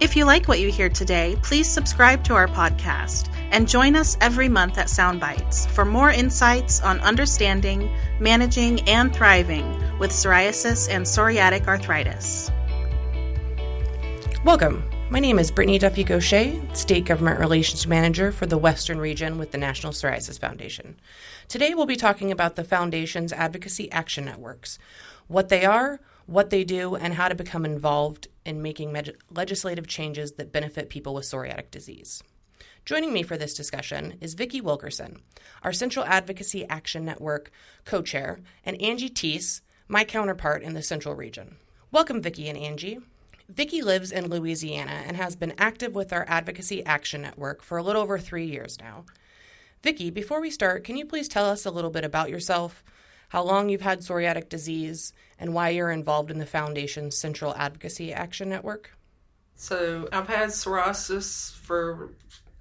If you like what you hear today, please subscribe to our podcast and join us every month at Soundbites for more insights on understanding, managing, and thriving with psoriasis and psoriatic arthritis. Welcome. My name is Brittany Duffy Gaucher, State Government Relations Manager for the Western Region with the National Psoriasis Foundation. Today we'll be talking about the Foundation's Advocacy Action Networks, what they are, what they do, and how to become involved in making med- legislative changes that benefit people with psoriatic disease. Joining me for this discussion is Vicki Wilkerson, our Central Advocacy Action Network co chair, and Angie Teese, my counterpart in the Central region. Welcome, Vicki and Angie. Vicki lives in Louisiana and has been active with our Advocacy Action Network for a little over three years now. Vicki, before we start, can you please tell us a little bit about yourself, how long you've had psoriatic disease, and why you're involved in the Foundation's Central Advocacy Action Network? So, I've had psoriasis for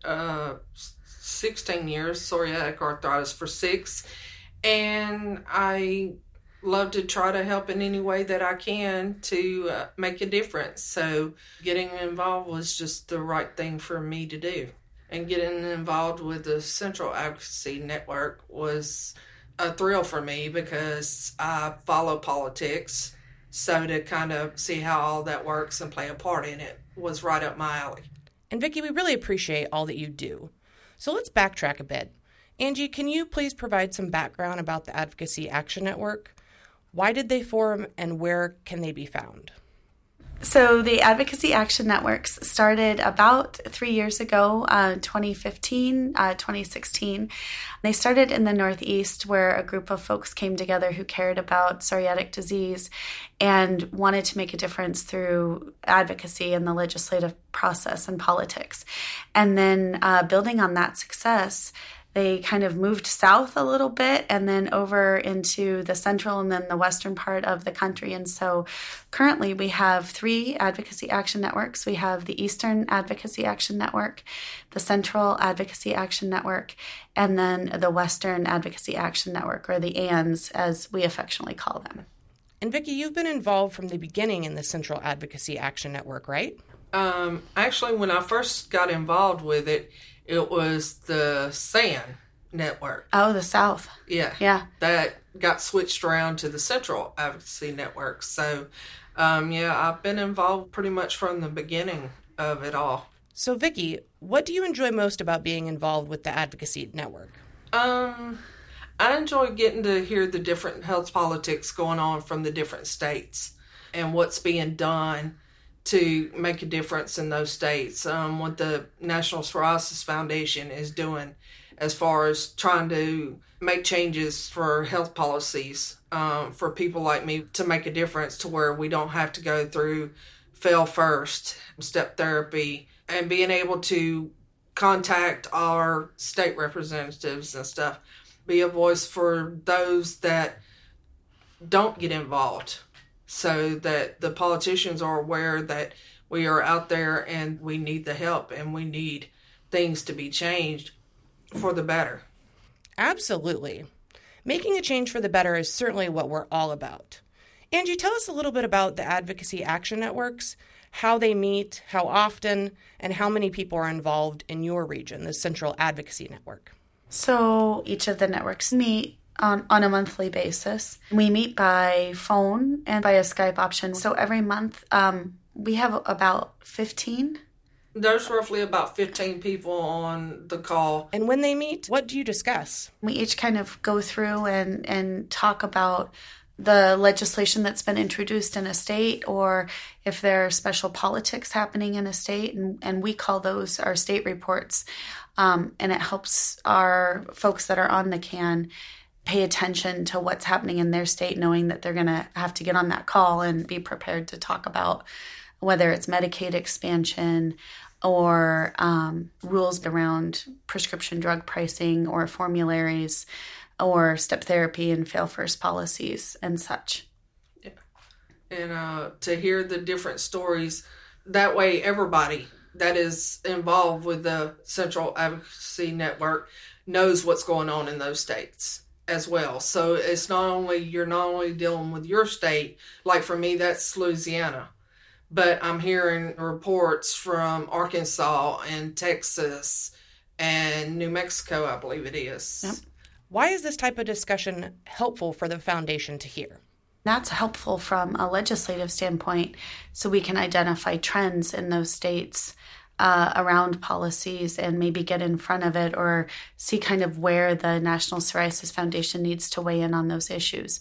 uh, 16 years, psoriatic arthritis for six, and I love to try to help in any way that I can to uh, make a difference. So, getting involved was just the right thing for me to do. And getting involved with the Central Advocacy Network was a thrill for me because I follow politics. So, to kind of see how all that works and play a part in it was right up my alley. And Vicki, we really appreciate all that you do. So, let's backtrack a bit. Angie, can you please provide some background about the Advocacy Action Network? Why did they form and where can they be found? So, the Advocacy Action Networks started about three years ago, uh, 2015, uh, 2016. They started in the Northeast, where a group of folks came together who cared about psoriatic disease and wanted to make a difference through advocacy in the legislative process and politics. And then, uh, building on that success, they kind of moved south a little bit and then over into the central and then the western part of the country. And so currently we have three advocacy action networks. We have the Eastern Advocacy Action Network, the Central Advocacy Action Network, and then the Western Advocacy Action Network, or the ANS as we affectionately call them. And Vicki, you've been involved from the beginning in the Central Advocacy Action Network, right? Um, actually, when I first got involved with it, it was the SAN network. Oh, the South. Yeah. Yeah. That got switched around to the Central Advocacy Network. So, um, yeah, I've been involved pretty much from the beginning of it all. So, Vicki, what do you enjoy most about being involved with the Advocacy Network? Um, I enjoy getting to hear the different health politics going on from the different states and what's being done to make a difference in those states. Um, what the National Psoriasis Foundation is doing as far as trying to make changes for health policies um, for people like me to make a difference to where we don't have to go through fail first step therapy and being able to contact our state representatives and stuff be a voice for those that don't get involved so that the politicians are aware that we are out there and we need the help and we need things to be changed for the better. Absolutely. Making a change for the better is certainly what we're all about. Angie, tell us a little bit about the Advocacy Action Networks, how they meet, how often, and how many people are involved in your region, the Central Advocacy Network. So each of the networks meet on, on a monthly basis. We meet by phone and by a Skype option. So every month um, we have about 15. There's roughly about 15 people on the call. And when they meet, what do you discuss? We each kind of go through and, and talk about the legislation that's been introduced in a state or if there are special politics happening in a state and, and we call those our state reports um, and it helps our folks that are on the can pay attention to what's happening in their state, knowing that they're going to have to get on that call and be prepared to talk about whether it's Medicaid expansion or um, rules around prescription drug pricing or formularies or step therapy and fail first policies and such. Yeah. And uh, to hear the different stories, that way everybody that is involved with the Central Advocacy Network knows what's going on in those states as well. So it's not only you're not only dealing with your state, like for me that's Louisiana, but I'm hearing reports from Arkansas and Texas and New Mexico, I believe it is. Yep. Why is this type of discussion helpful for the foundation to hear? That's helpful from a legislative standpoint so we can identify trends in those states uh, around policies and maybe get in front of it or see kind of where the National Psoriasis Foundation needs to weigh in on those issues.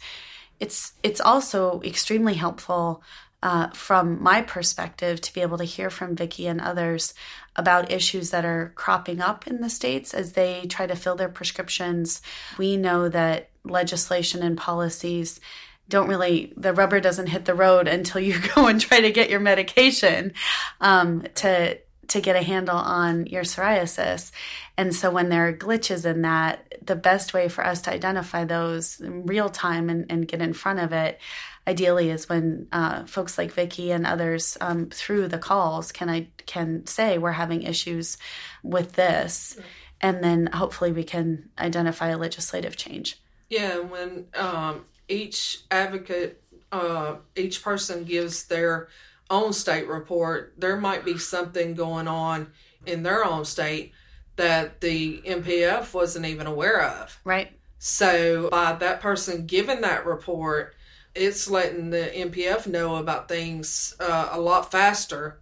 It's it's also extremely helpful uh, from my perspective to be able to hear from Vicki and others about issues that are cropping up in the states as they try to fill their prescriptions. We know that legislation and policies don't really the rubber doesn't hit the road until you go and try to get your medication um, to to get a handle on your psoriasis. And so when there are glitches in that, the best way for us to identify those in real time and, and get in front of it, ideally, is when uh, folks like Vicki and others um, through the calls can I can say we're having issues with this, and then hopefully we can identify a legislative change. Yeah, when um, each advocate, uh, each person gives their own state report, there might be something going on in their own state that the NPF wasn't even aware of. Right. So by that person giving that report, it's letting the NPF know about things uh, a lot faster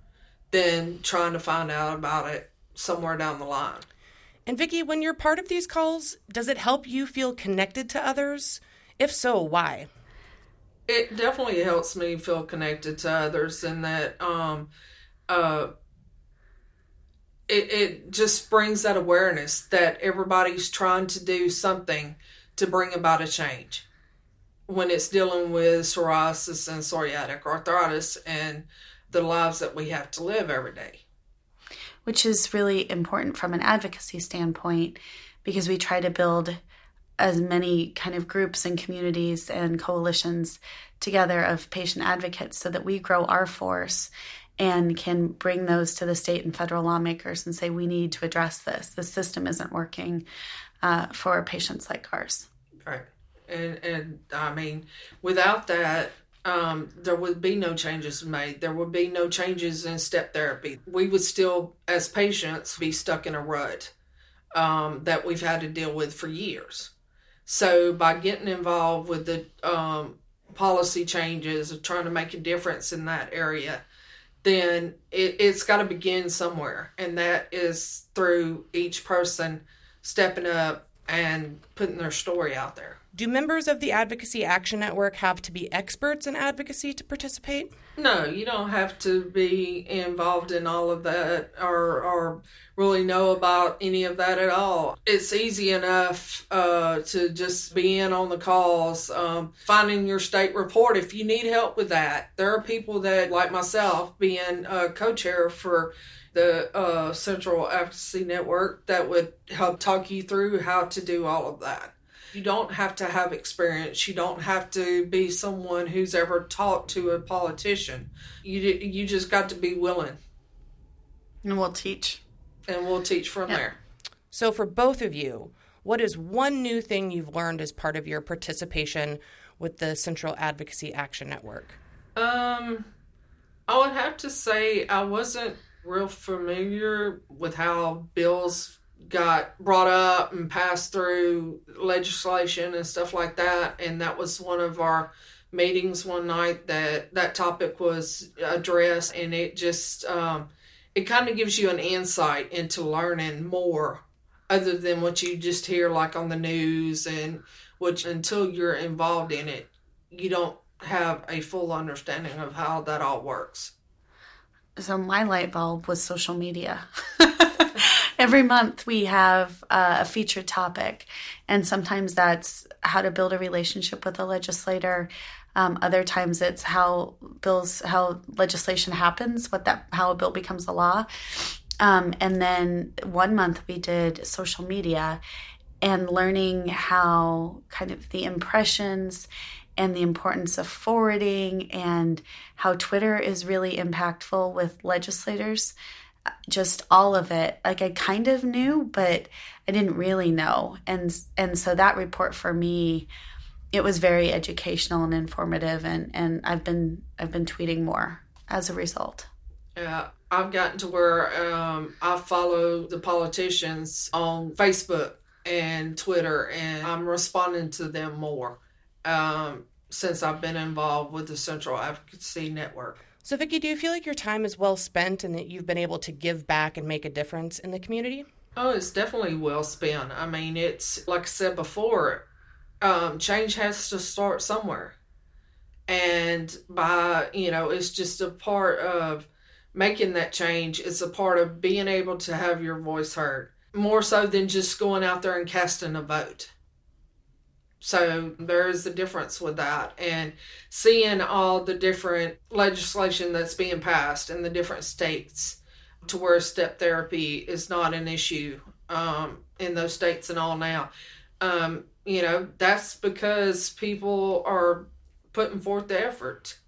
than trying to find out about it somewhere down the line. And Vicki, when you're part of these calls, does it help you feel connected to others? If so, why? It definitely helps me feel connected to others and that um uh it, it just brings that awareness that everybody's trying to do something to bring about a change when it's dealing with psoriasis and psoriatic arthritis and the lives that we have to live every day. Which is really important from an advocacy standpoint because we try to build as many kind of groups and communities and coalitions together of patient advocates so that we grow our force and can bring those to the state and federal lawmakers and say we need to address this the system isn't working uh, for patients like ours right and and i mean without that um, there would be no changes made. There would be no changes in step therapy. We would still, as patients, be stuck in a rut um, that we've had to deal with for years. So by getting involved with the um, policy changes of trying to make a difference in that area, then it, it's got to begin somewhere, and that is through each person stepping up and putting their story out there. Do members of the Advocacy Action Network have to be experts in advocacy to participate? No, you don't have to be involved in all of that or, or really know about any of that at all. It's easy enough uh, to just be in on the calls, um, finding your state report if you need help with that. There are people that, like myself, being a co chair for the uh, Central Advocacy Network, that would help talk you through how to do all of that. You don't have to have experience. You don't have to be someone who's ever talked to a politician. You you just got to be willing. And we'll teach. And we'll teach from yep. there. So for both of you, what is one new thing you've learned as part of your participation with the Central Advocacy Action Network? Um I would have to say I wasn't real familiar with how bills got brought up and passed through legislation and stuff like that. And that was one of our meetings one night that that topic was addressed. And it just um, it kind of gives you an insight into learning more other than what you just hear like on the news and which until you're involved in it you don't have a full understanding of how that all works so my light bulb was social media every month we have uh, a featured topic, and sometimes that's how to build a relationship with a legislator. Um, other times it's how bills, how legislation happens, what that, how a bill becomes a law. Um, and then one month we did social media, and learning how kind of the impressions and the importance of forwarding and how Twitter is really impactful with legislators. Just all of it. Like I kind of knew, but I didn't really know. And and so that report for me it was very educational and informative and and I've been I've been tweeting more as a result. Yeah, I've gotten to where um, I follow the politicians on Facebook and Twitter, and I'm responding to them more um, since I've been involved with the Central Advocacy Network. So, Vicki, do you feel like your time is well spent and that you've been able to give back and make a difference in the community? Oh, it's definitely well spent. I mean, it's like I said before, um, change has to start somewhere. And by, you know, it's just a part of making that change. It's a part of being able to have your voice heard more so than just going out there and casting a vote. So there is a difference with that. And seeing all the different legislation that's being passed in the different states to where step therapy is not an issue um, in those states and all now. Um, you know, that's because people are putting forth the effort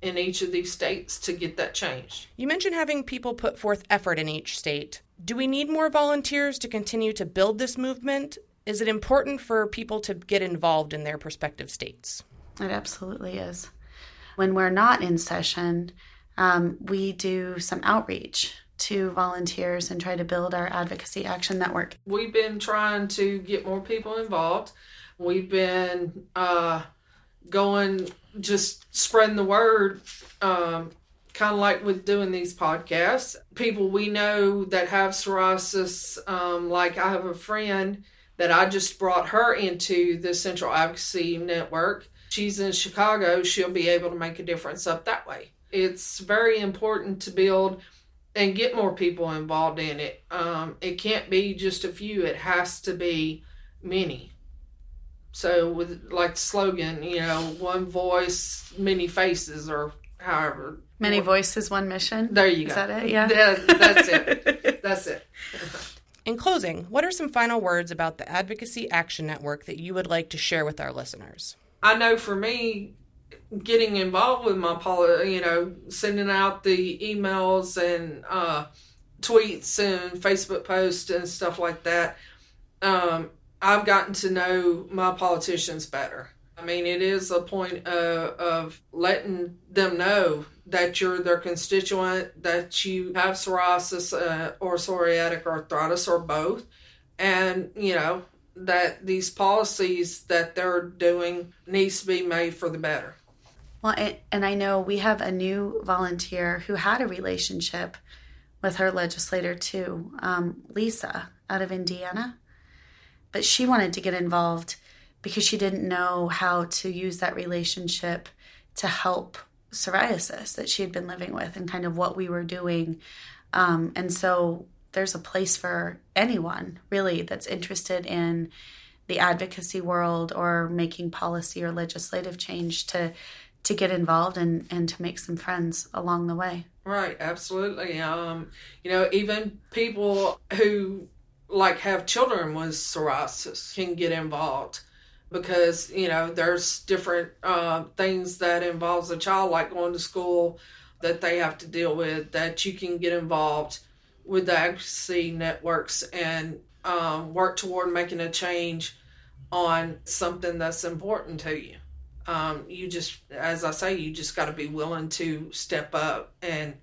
in each of these states to get that changed. You mentioned having people put forth effort in each state. Do we need more volunteers to continue to build this movement? Is it important for people to get involved in their respective states? It absolutely is. When we're not in session, um, we do some outreach to volunteers and try to build our advocacy action network. We've been trying to get more people involved. We've been uh, going, just spreading the word, um, kind of like with doing these podcasts. People we know that have psoriasis, um, like I have a friend that I just brought her into the Central Advocacy Network. She's in Chicago. She'll be able to make a difference up that way. It's very important to build and get more people involved in it. Um, it can't be just a few, it has to be many. So, with like slogan, you know, one voice, many faces, or however. Many voices, one mission. There you Is go. that it? Yeah. That- that's it. That's it. In closing, what are some final words about the Advocacy Action Network that you would like to share with our listeners? I know for me, getting involved with my poli, you know, sending out the emails and uh, tweets and Facebook posts and stuff like that, um, I've gotten to know my politicians better. I mean, it is a point of, of letting them know that you're their constituent, that you have psoriasis uh, or psoriatic arthritis or both, and you know that these policies that they're doing needs to be made for the better. Well, and- and I know we have a new volunteer who had a relationship with her legislator too, um, Lisa out of Indiana. But she wanted to get involved because she didn't know how to use that relationship to help psoriasis that she had been living with and kind of what we were doing. Um, and so there's a place for anyone really that's interested in the advocacy world or making policy or legislative change to to get involved and and to make some friends along the way. Right, absolutely. Um, you know, even people who like have children with psoriasis can get involved because you know there's different uh, things that involves a child like going to school that they have to deal with that you can get involved with the advocacy networks and um, work toward making a change on something that's important to you um, you just as i say you just got to be willing to step up and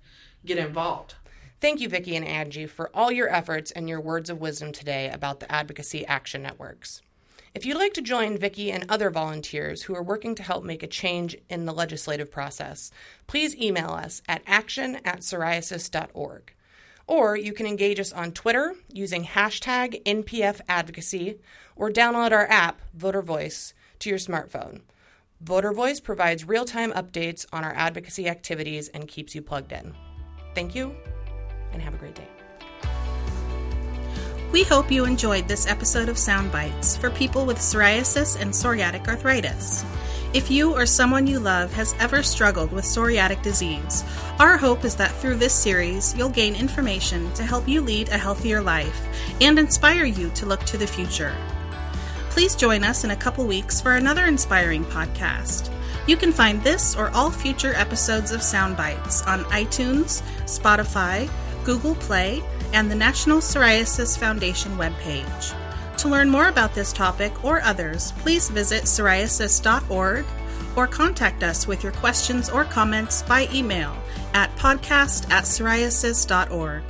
get involved Thank you, Vicki and Angie, for all your efforts and your words of wisdom today about the Advocacy Action Networks. If you'd like to join Vicki and other volunteers who are working to help make a change in the legislative process, please email us at action at psoriasis.org. Or you can engage us on Twitter using hashtag NPF Advocacy or download our app, Voter Voice, to your smartphone. Voter Voice provides real time updates on our advocacy activities and keeps you plugged in. Thank you, and have a great day. We hope you enjoyed this episode of Sound Bites for people with psoriasis and psoriatic arthritis. If you or someone you love has ever struggled with psoriatic disease, our hope is that through this series you'll gain information to help you lead a healthier life and inspire you to look to the future. Please join us in a couple weeks for another inspiring podcast. You can find this or all future episodes of Soundbites on iTunes, Spotify, Google Play, and the National Psoriasis Foundation webpage. To learn more about this topic or others, please visit psoriasis.org or contact us with your questions or comments by email at podcast at psoriasis.org.